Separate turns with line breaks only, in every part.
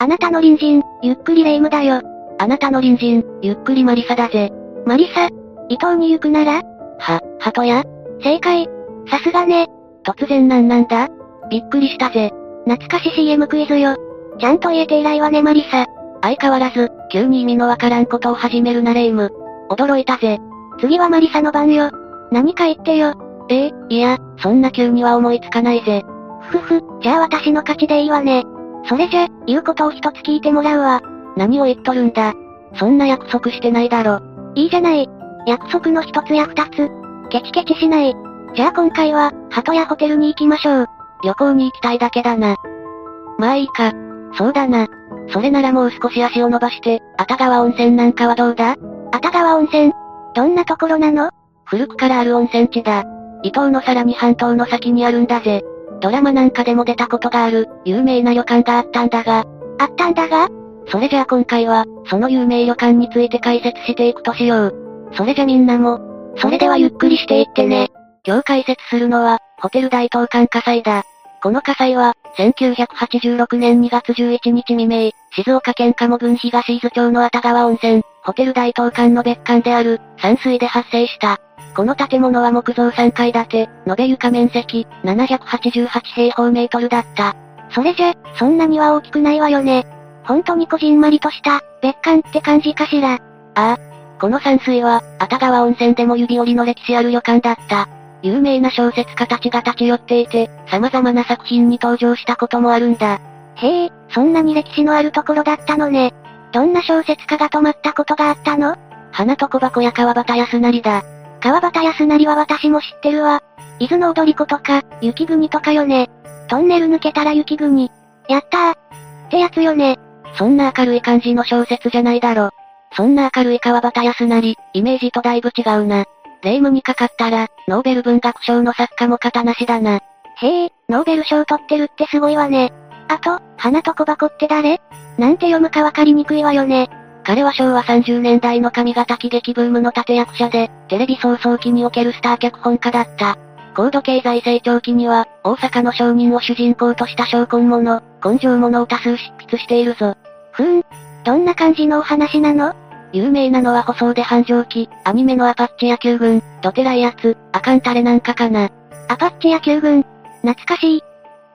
あなたの隣人、ゆっくりレ夢ムだよ。
あなたの隣人、ゆっくりマリサだぜ。
マリサ伊藤に行くなら？
は、鳩屋
正解。さすがね。
突然なんなんだ？びっくりしたぜ。
懐かし CM クイズよ。ちゃんと言えて偉いわねマリサ。
相変わらず、急に意味のわからんことを始めるなレ夢ム。驚いたぜ。
次はマリサの番よ。何か言ってよ。
ええいや、そんな急には思いつかないぜ。
ふふ、じゃあ私の勝ちでいいわね。それじゃ、言うことを一つ聞いてもらうわ。
何を言っとるんだ。そんな約束してないだろ。
いいじゃない。約束の一つや二つ。ケチケチしない。じゃあ今回は、鳩屋ホテルに行きましょう。
旅行に行きたいだけだな。まあいいか。そうだな。それならもう少し足を伸ばして、熱川温泉なんかはどうだ？
熱川温泉どんなところなの？
古くからある温泉地だ。伊東のさらに半島の先にあるんだぜ。ドラマなんかでも出たことがある、有名な旅館があったんだが。
あったんだが？
それじゃあ今回は、その有名旅館について解説していくとしよう。それじゃみんなも、
それではゆっくりしていってね。
今日解説するのは、ホテル大東館火災だ。この火災は、1986年2月11日未明、静岡県鴨郡東伊豆町の熱川温泉、ホテル大東館の別館である、山水で発生した。この建物は木造3階建て、延べ床面積、788平方メートルだった。
それじゃ、そんなには大きくないわよね。本当にこじんまりとした、別館って感じかしら。あ
あ。この山水は、熱川温泉でも指折りの歴史ある旅館だった。有名な小説家たちが立ち寄っていて、様々な作品に登場したこともあるんだ。
へえ、そんなに歴史のあるところだったのね。どんな小説家が泊まったことがあったの？
花と小箱や川端康成だ。
川端康成は私も知ってるわ。伊豆の踊り子とか、雪国とかよね。トンネル抜けたら雪国。やったー。ってやつよね。
そんな明るい感じの小説じゃないだろ。そんな明るい川端康成、イメージとだいぶ違うな。霊夢にかかったら、ノーベル文学賞の作家も型なしだな。
へえ、ノーベル賞取ってるってすごいわね。あと、花と小箱って誰？なんて読むかわかりにくいわよね。
彼は昭和30年代の上方喜劇ブームの立役者で、テレビ創創期におけるスター脚本家だった。高度経済成長期には、大阪の商人を主人公とした商魂物、根性物を多数執筆しているぞ。
ふーん。どんな感じのお話なの？
有名なのは舗装で繁盛期、アニメのアパッチ野球軍、ドテライやつ、アカンタレなんかかな。
アパッチ野球軍、懐かしい。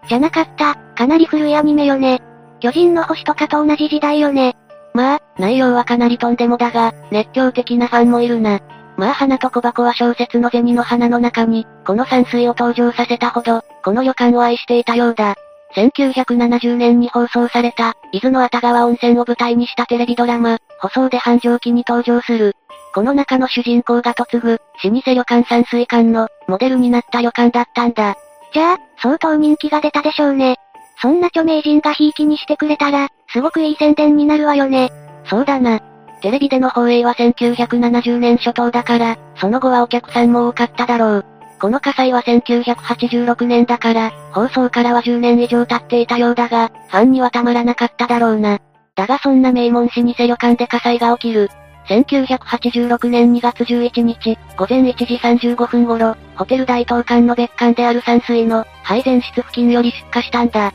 じゃなかった、かなり古いアニメよね。巨人の星とかと同じ時代よね。
まあ、内容はかなりとんでもだが、熱狂的なファンもいるな。まあ花と小箱は小説の銭の花の中に、この山水を登場させたほど、この旅館を愛していたようだ。1970年に放送された、伊豆の熱川温泉を舞台にしたテレビドラマ、舗装で繁盛期に登場する。この中の主人公が嫁ぐ、老舗旅館山水館の、モデルになった旅館だったんだ。
じゃあ、相当人気が出たでしょうね。そんな著名人がひいきにしてくれたら、すごくいい宣伝になるわよね。
そうだな。テレビでの放映は1970年初頭だから、その後はお客さんも多かっただろう。この火災は1986年だから、放送からは10年以上経っていたようだが、ファンにはたまらなかっただろうな。だがそんな名門老舗旅館で火災が起きる。1986年2月11日、午前1時35分頃、ホテル大東館の別館である山水の配膳室付近より出火したんだ。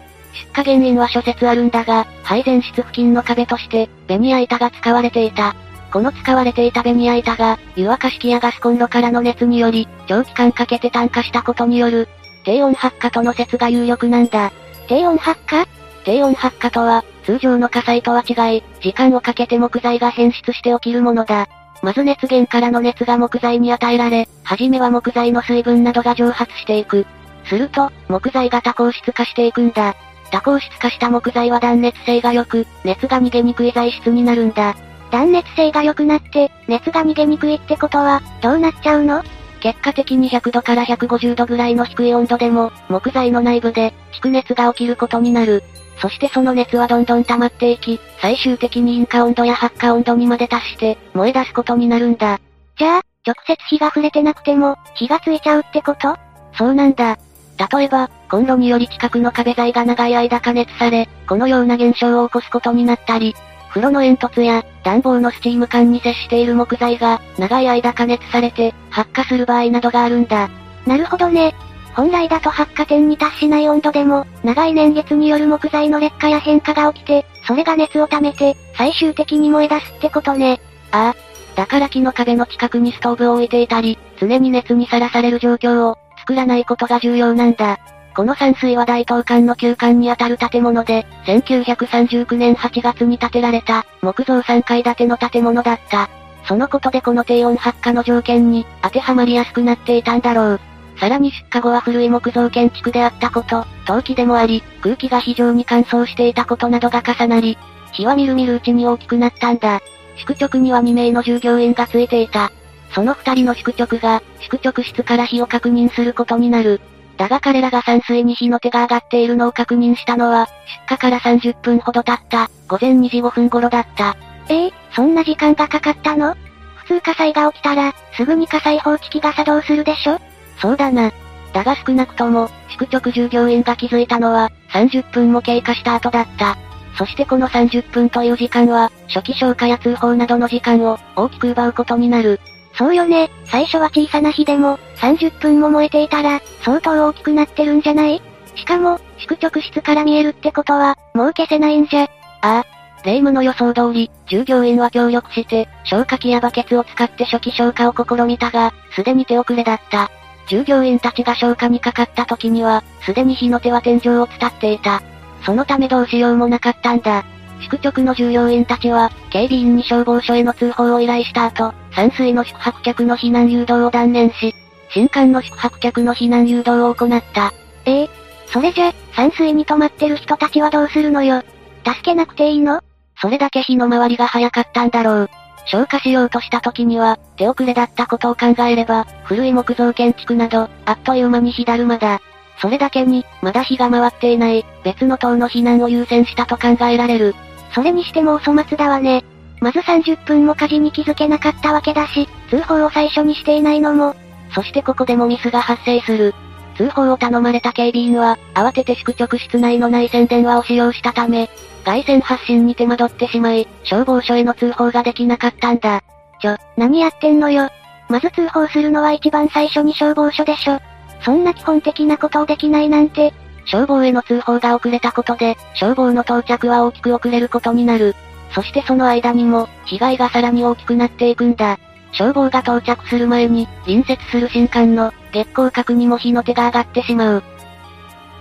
出火原因は諸説あるんだが、配膳室付近の壁として、ベニヤ板が使われていた。この使われていたベニヤ板が、湯沸かし器やガスコンロからの熱により、長期間かけて炭化したことによる、低温発火との説が有力なんだ。
低温発火？
低温発火とは、通常の火災とは違い、時間をかけて木材が変質して起きるものだ。まず熱源からの熱が木材に与えられ、はじめは木材の水分などが蒸発していく。すると、木材が多硬質化していくんだ。多硬質化した木材は断熱性が良く、熱が逃げにくい材質になるんだ。
断熱性が良くなって、熱が逃げにくいってことは、どうなっちゃうの？
結果的に100度から150度ぐらいの低い温度でも、木材の内部で、蓄熱が起きることになる。そしてその熱はどんどん溜まっていき、最終的に引火温度や発火温度にまで達して、燃え出すことになるんだ。
じゃあ、直接火が触れてなくても、火がついちゃうってこと？
そうなんだ。例えば、コンロにより近くの壁材が長い間加熱され、このような現象を起こすことになったり、風呂の煙突や、暖房のスチーム管に接している木材が、長い間加熱されて、発火する場合などがあるんだ。
なるほどね。本来だと発火点に達しない温度でも、長い年月による木材の劣化や変化が起きて、それが熱を溜めて、最終的に燃え出すってことね。
ああ。だから木の壁の近くにストーブを置いていたり、常に熱にさらされる状況を、作らないことが重要なんだ。この山水は大東館の旧館にあたる建物で、1939年8月に建てられた、木造3階建ての建物だった。そのことでこの低温発火の条件に、当てはまりやすくなっていたんだろう。さらに出火後は古い木造建築であったこと、陶器でもあり、空気が非常に乾燥していたことなどが重なり、火はみるみるうちに大きくなったんだ。宿直には2名の従業員がついていた。その2人の宿直が、宿直室から火を確認することになる。だが彼らが山水に火の手が上がっているのを確認したのは、出火から30分ほど経った、午前2時5分頃だった。
ええー、そんな時間がかかったの？普通火災が起きたら、すぐに火災報知器が作動するでしょ？
そうだな。だが少なくとも、宿直従業員が気づいたのは、30分も経過した後だった。そしてこの30分という時間は、初期消火や通報などの時間を、大きく奪うことになる。
そうよね、最初は小さな火でも、30分も燃えていたら、相当大きくなってるんじゃない？しかも、宿直室から見えるってことは、もう消せないんじゃ。
ああ。霊夢の予想通り、従業員は協力して、消火器やバケツを使って初期消火を試みたが、すでに手遅れだった。従業員たちが消火にかかった時には、すでに火の手は天井を伝っていた。そのためどうしようもなかったんだ。宿直の従業員たちは、警備員に消防署への通報を依頼した後、山水の宿泊客の避難誘導を断念し、新館の宿泊客の避難誘導を行った。
ええそれじゃ、山水に泊まってる人たちはどうするのよ？助けなくていいの？
それだけ火の回りが早かったんだろう。消火しようとした時には、手遅れだったことを考えれば、古い木造建築など、あっという間に火だるまだ。それだけに、まだ火が回っていない、別の塔の避難を優先したと考えられる。
それにしてもお粗末だわね。まず30分も火事に気づけなかったわけだし、通報を最初にしていないのも。
そしてここでもミスが発生する。通報を頼まれた警備員は、慌てて宿直室内の内線電話を使用したため、外線発信に手間取ってしまい、消防署への通報ができなかったんだ。
ちょ、何やってんのよ。まず通報するのは一番最初に消防署でしょ。そんな基本的なことをできないなんて。
消防への通報が遅れたことで、消防の到着は大きく遅れることになる。そしてその間にも、被害がさらに大きくなっていくんだ。消防が到着する前に、隣接する新館の、月光閣にも火の手が上がってしまう。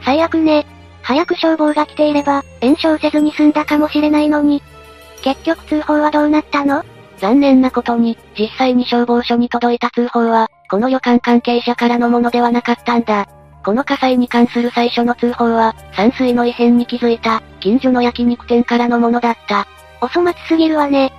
最悪ね。早く消防が来ていれば、炎症せずに済んだかもしれないのに。結局通報はどうなったの？
残念なことに、実際に消防署に届いた通報は、この旅館関係者からのものではなかったんだ。この火災に関する最初の通報は、山水の異変に気づいた、近所の焼肉店からのものだった。
お粗末すぎるわね。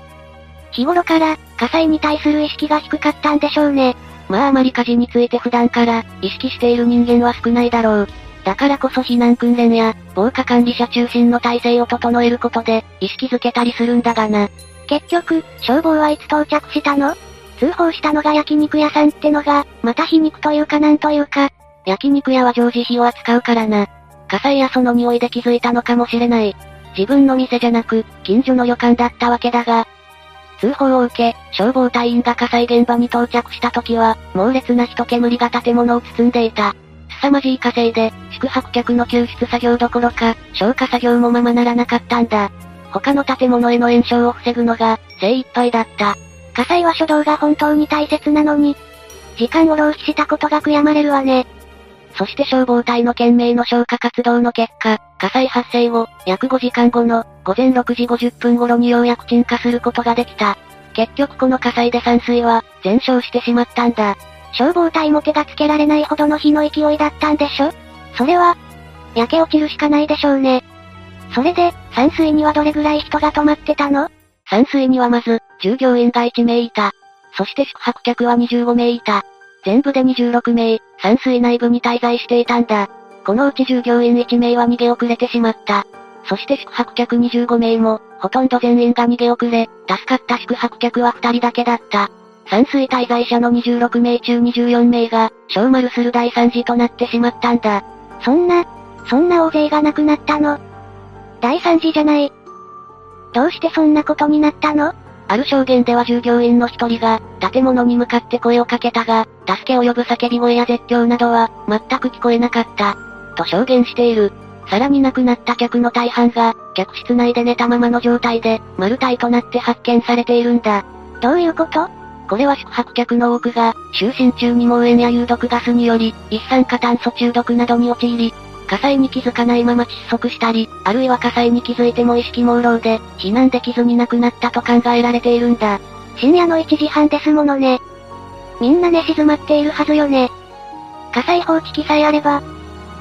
日頃から、火災に対する意識が低かったんでしょうね。
まああまり火事について普段から、意識している人間は少ないだろう。だからこそ避難訓練や、防火管理者中心の体制を整えることで、意識づけたりするんだがな。
結局、消防はいつ到着したの？通報したのが焼肉屋さんってのが、また皮肉というかなんというか。
焼肉屋は常時火を扱うからな。火災やその匂いで気づいたのかもしれない。自分の店じゃなく、近所の旅館だったわけだが、通報を受け、消防隊員が火災現場に到着した時は、猛烈な人煙が建物を包んでいた。凄まじい火星で、宿泊客の救出作業どころか、消火作業もままならなかったんだ。他の建物への延焼を防ぐのが、精一杯だった。
火災は初動が本当に大切なのに、時間を浪費したことが悔やまれるわね。
そして消防隊の懸命の消火活動の結果、火災発生後、約5時間後の午前6時50分頃にようやく鎮火することができた。結局この火災で山水は全焼してしまったんだ。
消防隊も手がつけられないほどの火の勢いだったんでしょ？それは、焼け落ちるしかないでしょうね。それで、山水にはどれぐらい人が泊まってたの？
山水にはまず、従業員が1名いた。そして宿泊客は25名いた。全部で26名、山水内部に滞在していたんだ。このうち従業員1名は逃げ遅れてしまった。そして宿泊客25名も、ほとんど全員が逃げ遅れ、助かった宿泊客は2人だけだった。山水滞在者の26名中24名が、小丸する大惨事となってしまったんだ。
そんな、そんな大勢が亡くなったの？大惨事じゃない。どうしてそんなことになったの？
ある証言では従業員の一人が、建物に向かって声をかけたが、助けを呼ぶ叫び声や絶叫などは、全く聞こえなかった。と証言している。さらに亡くなった客の大半が、客室内で寝たままの状態で、丸体となって発見されているんだ。
どういうこと？
これは宿泊客の多くが、就寝中に猛炎や有毒ガスにより、一酸化炭素中毒などに陥り、火災に気づかないまま窒息したり、あるいは火災に気づいても意識朦朧で、避難できずに亡くなったと考えられているんだ。
深夜の1時半ですものね。みんな寝静まっているはずよね。火災報知器さえあれば。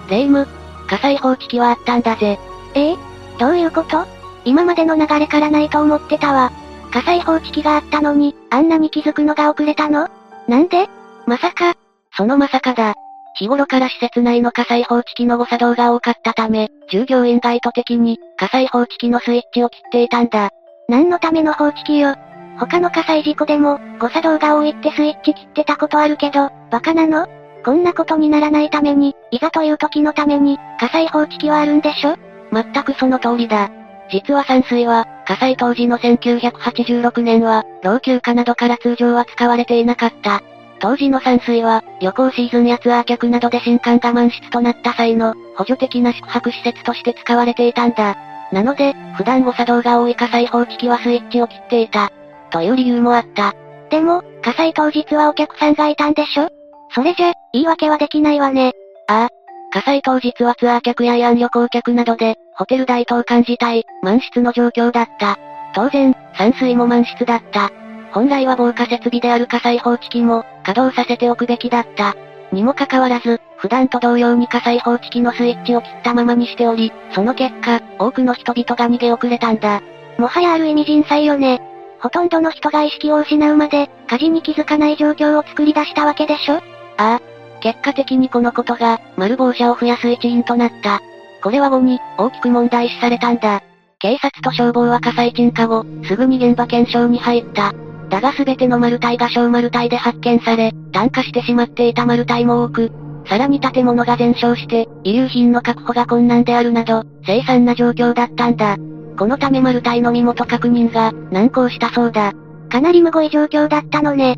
霊夢、火災報知器はあったんだぜ。
ええ？どういうこと？今までの流れからないと思ってたわ。火災報知器があったのに、あんなに気づくのが遅れたの？なんで？まさか。
そのまさかだ。日頃から施設内の火災報知器の誤作動が多かったため、従業員が意図的に、火災報知器のスイッチを切っていたんだ。
何のための報知器よ。他の火災事故でも、誤作動が多いってスイッチ切ってたことあるけど、バカなの？こんなことにならないために、いざという時のために、火災報知器はあるんでしょ？
全くその通りだ。実は山水は、火災当時の1986年は、老朽化などから通常は使われていなかった。当時の山水は、旅行シーズンやツアー客などで新館が満室となった際の、補助的な宿泊施設として使われていたんだ。なので、普段誤作動が多い火災報知器はスイッチを切っていた。という理由もあった。
でも、火災当日はお客さんがいたんでしょ？それじゃ、言い訳はできないわね。
ああ。火災当日はツアー客や慰安旅行客などで、ホテル大東館自体、満室の状況だった。当然、山水も満室だった。本来は防火設備である火災報知器も、稼働させておくべきだった。にもかかわらず、普段と同様に火災報知器のスイッチを切ったままにしており、その結果、多くの人々が逃げ遅れたんだ。
もはやある意味人災よね。ほとんどの人が意識を失うまで、火事に気づかない状況を作り出したわけでしょ？あ
あ。結果的にこのことが、丸棒者を増やす一因となった。これは後に、大きく問題視されたんだ。警察と消防は火災鎮火後、すぐに現場検証に入った。だが全ての丸体が小丸体で発見され、炭化してしまっていた丸体も多く、さらに建物が全焼して、遺留品の確保が困難であるなど、凄惨な状況だったんだ。このため丸体の身元確認が、難航したそうだ。
かなり無語い状況だったのね。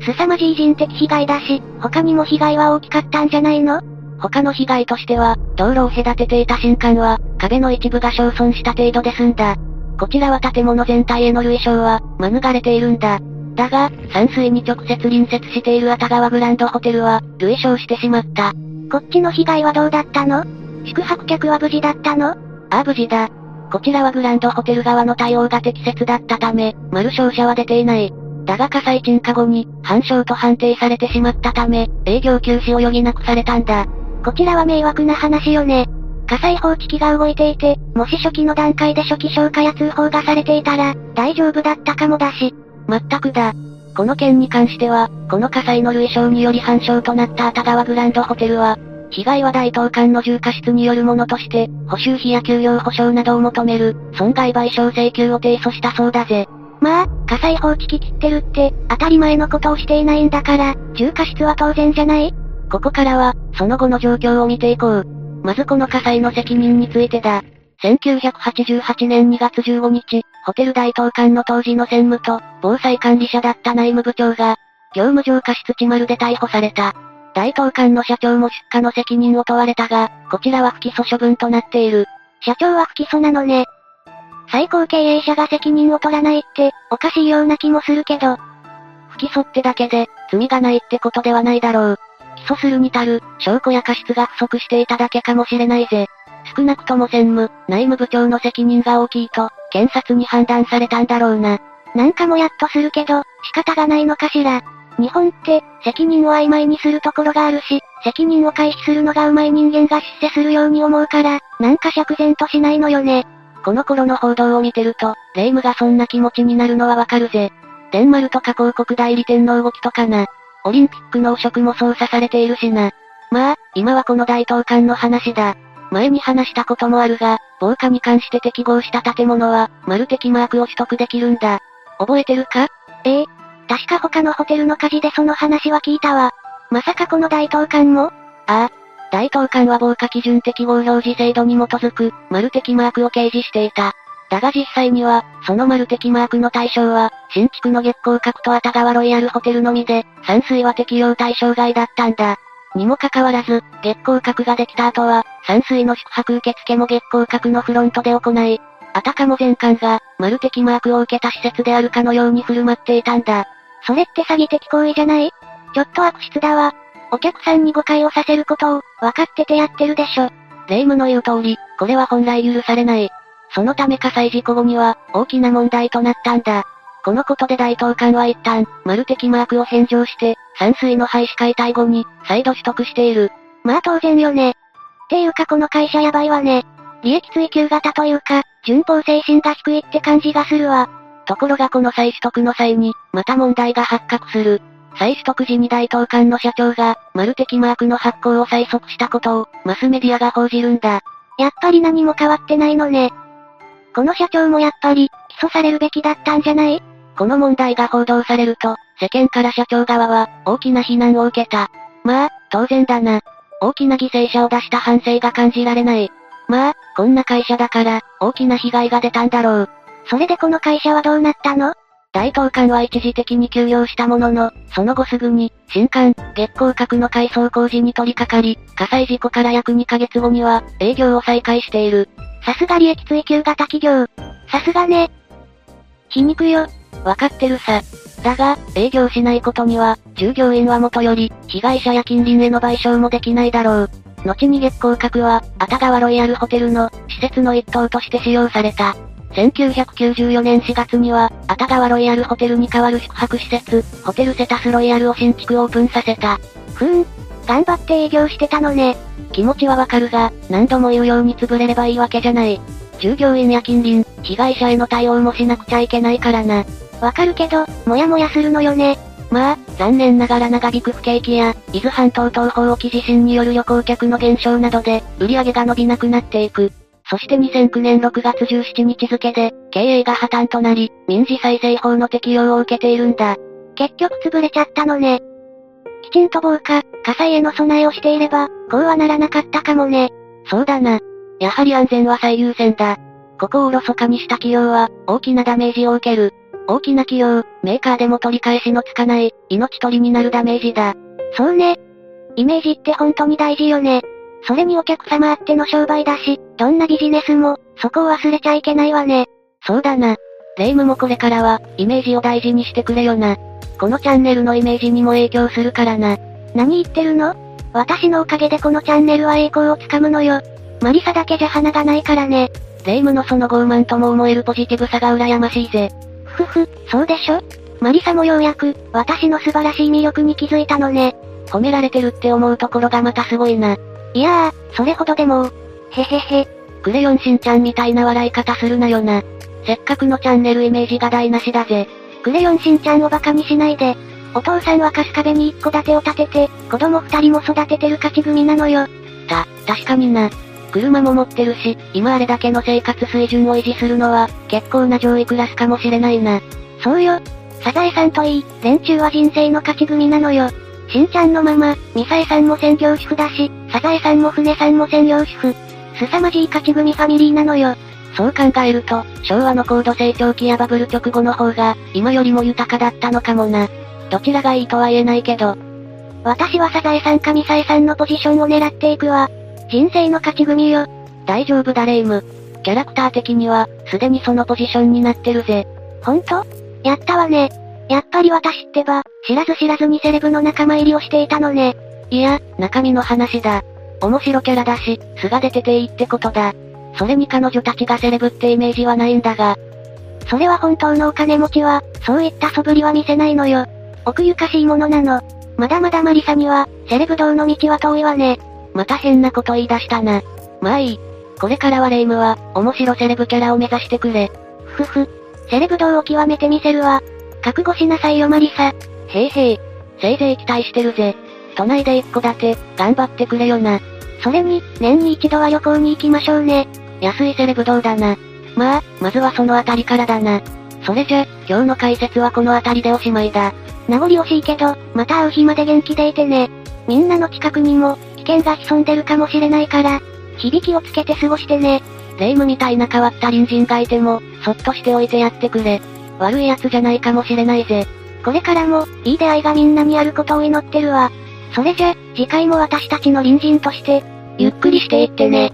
凄まじい人的被害だし、他にも被害は大きかったんじゃないの？
他の被害としては、道路を隔てていた新館は、壁の一部が焼損した程度で済んだ。こちらは建物全体への類傷は、免れているんだ。だが、山水に直接隣接している熱川グランドホテルは、類傷してしまった。
こっちの被害はどうだったの？宿泊客は無事だったの？あ
あ無事だ。こちらはグランドホテル側の対応が適切だったため、丸傷者は出ていない。だが火災鎮火後に、反傷と判定されてしまったため、営業休止を余儀なくされたんだ。
こちらは迷惑な話よね。火災報知器が動いていて、もし初期の段階で初期消火や通報がされていたら、大丈夫だったかもだし。
まったくだ。この件に関しては、この火災の類傷により反傷となった熱川グランドホテルは、被害は大東館の重過失によるものとして、補修費や給料保証などを求める、損害賠償請求を提訴したそうだぜ。
まあ、火災報知器切ってるって、当たり前のことをしていないんだから、重過失は当然じゃない？
ここからは、その後の状況を見ていこう。まずこの火災の責任についてだ。1988年2月15日、ホテル大東館の当時の専務と、防災管理者だった内務部長が、業務上過失致丸で逮捕された。大東館の社長も出荷の責任を問われたが、こちらは不起訴処分となっている。
社長は不起訴なのね。最高経営者が責任を取らないって、おかしいような気もするけど。
不起訴ってだけで、罪がないってことではないだろう。訴するに足る、証拠や過失が不足していただけかもしれないぜ。少なくとも専務、内務部長の責任が大きいと、検察に判断されたんだろうな。
なんかもやっとするけど、仕方がないのかしら。日本って、責任を曖昧にするところがあるし、責任を回避するのが上手い人間が出世するように思うから、なんか釈然としないのよね。
この頃の報道を見てると、霊夢がそんな気持ちになるのはわかるぜ。デンマルとか広告代理店の動きとかな。オリンピックの汚職も操作されているしな。まあ、今はこの大東館の話だ。前に話したこともあるが、防火に関して適合した建物は、丸的マークを取得できるんだ。覚えてるか？
ええ。確か他のホテルの火事でその話は聞いたわ。まさかこの大東館も？
ああ。大東館は防火基準適合表示制度に基づく、丸的マークを掲示していた。だが実際には、そのマル的マークの対象は、新築の月光閣と熱川ロイヤルホテルのみで、山水は適用対象外だったんだ。にもかかわらず、月光閣ができた後は、山水の宿泊受付も月光閣のフロントで行い、あたかも全館が、マル的マークを受けた施設であるかのように振る舞っていたんだ。
それって詐欺的行為じゃない？ちょっと悪質だわ。お客さんに誤解をさせることを、分かっててやってるでしょ。
霊夢の言う通り、これは本来許されない。そのため火災事故後には、大きな問題となったんだ。このことで大東館は一旦、マル的マークを返上して、山水の廃止解体後に、再度取得している。
まあ当然よね。っていうかこの会社やばいわね。利益追求型というか、順法精神が低いって感じがするわ。
ところがこの再取得の際に、また問題が発覚する。再取得時に大東館の社長が、マル的マークの発行を催促したことを、マスメディアが報じるんだ。
やっぱり何も変わってないのね。この社長もやっぱり、起訴されるべきだったんじゃない？
この問題が報道されると、世間から社長側は、大きな非難を受けた。まあ、当然だな。大きな犠牲者を出した反省が感じられない。まあ、こんな会社だから、大きな被害が出たんだろう。
それでこの会社はどうなったの？
大東館は一時的に休業したものの、その後すぐに、新館、月光閣の改装工事に取り掛かり、火災事故から約2ヶ月後には、営業を再開している。
さすが利益追求型企業。さすがね。皮肉よ。
わかってるさ。だが、営業しないことには、従業員はもとより、被害者や近隣への賠償もできないだろう。後に月光閣は、熱川ロイヤルホテルの、施設の一棟として使用された。1994年4月には、熱川ロイヤルホテルに代わる宿泊施設、ホテルセタスロイヤルを新築オープンさせた。
ふーん。頑張って営業してたのね。
気持ちはわかるが、何度も言うように潰れればいいわけじゃない。従業員や近隣、被害者への対応もしなくちゃいけないからな。
わかるけど、もやもやするのよね。
まあ、残念ながら長引く不景気や、伊豆半島東方沖地震による旅行客の減少などで、売り上げが伸びなくなっていく。そして2009年6月17日付で、経営が破綻となり、民事再生法の適用を受けているんだ。
結局潰れちゃったのね。きちんと防火、火災への備えをしていれば、こうはならなかったかもね。
そうだな。やはり安全は最優先だ。ここをおろそかにした企業は、大きなダメージを受ける。大きな企業、メーカーでも取り返しのつかない、命取りになるダメージだ。
そうね。イメージって本当に大事よね。それにお客様あっての商売だし、どんなビジネスも、そこを忘れちゃいけないわね。
そうだな。霊夢もこれからは、イメージを大事にしてくれよな。このチャンネルのイメージにも影響するからな。
何言ってるの？私のおかげでこのチャンネルは栄光をつかむのよ。マリサだけじゃ花がないからね。
霊夢のその傲慢とも思えるポジティブさが羨ましいぜ。
ふふ、そうでしょ？マリサもようやく、私の素晴らしい魅力に気づいたのね。
褒められてるって思うところがまたすごいな。
いやー、それほどでもへへへ。
クレヨンしんちゃんみたいな笑い方するなよな。せっかくのチャンネルイメージが台無しだぜ。
クレヨンしんちゃんをバカにしないで。お父さんは春日部に一戸建てを建てて、子供二人も育ててる勝ち組なのよ。
た、確かにな。車も持ってるし、今あれだけの生活水準を維持するのは、結構な上位クラスかもしれないな。
そうよ。サザエさんといい、連中は人生の勝ち組なのよ。しんちゃんのママ、ミサエさんも専業主婦だし、サザエさんも船さんも専業主婦。凄まじい勝ち組ファミリーなのよ。
そう考えると、昭和の高度成長期やバブル直後の方が、今よりも豊かだったのかもな。どちらがいいとは言えないけど。
私はサザエさんかミサエさんのポジションを狙っていくわ。人生の勝ち組よ。
大丈夫だレイム。キャラクター的には、すでにそのポジションになってるぜ。
ほんとやったわね。やっぱり私ってば、知らず知らずにセレブの仲間入りをしていたのね。
いや、中身の話だ。面白キャラだし、素が出てていいってことだ。それに彼女たちがセレブってイメージはないんだが。
それは本当のお金持ちは、そういった素振りは見せないのよ。奥ゆかしいものなの。まだまだマリサには、セレブ道の道は遠いわね。
また変なこと言い出したな。まあいい。これからはレイムは、面白セレブキャラを目指してくれ。
ふふ。セレブ道を極めてみせるわ。覚悟しなさいよマリサ。
へいへい。せいぜい期待してるぜ。都内で一戸建て、頑張ってくれよな。
それに、年に一度は旅行に行きましょうね。
安いセレブ道だな。まあ、まずはそのあたりからだな。それじゃ、今日の解説はこのあたりでおしまいだ。
名残惜しいけど、また会う日まで元気でいてね。みんなの近くにも、危険が潜んでるかもしれないから、響きをつけて過ごしてね。
霊夢みたいな変わった隣人がいても、そっとしておいてやってくれ。悪い奴じゃないかもしれないぜ。
これからも、いい出会いがみんなにあることを祈ってるわ。それじゃ、次回も私たちの隣人として、
ゆっくりしていってね。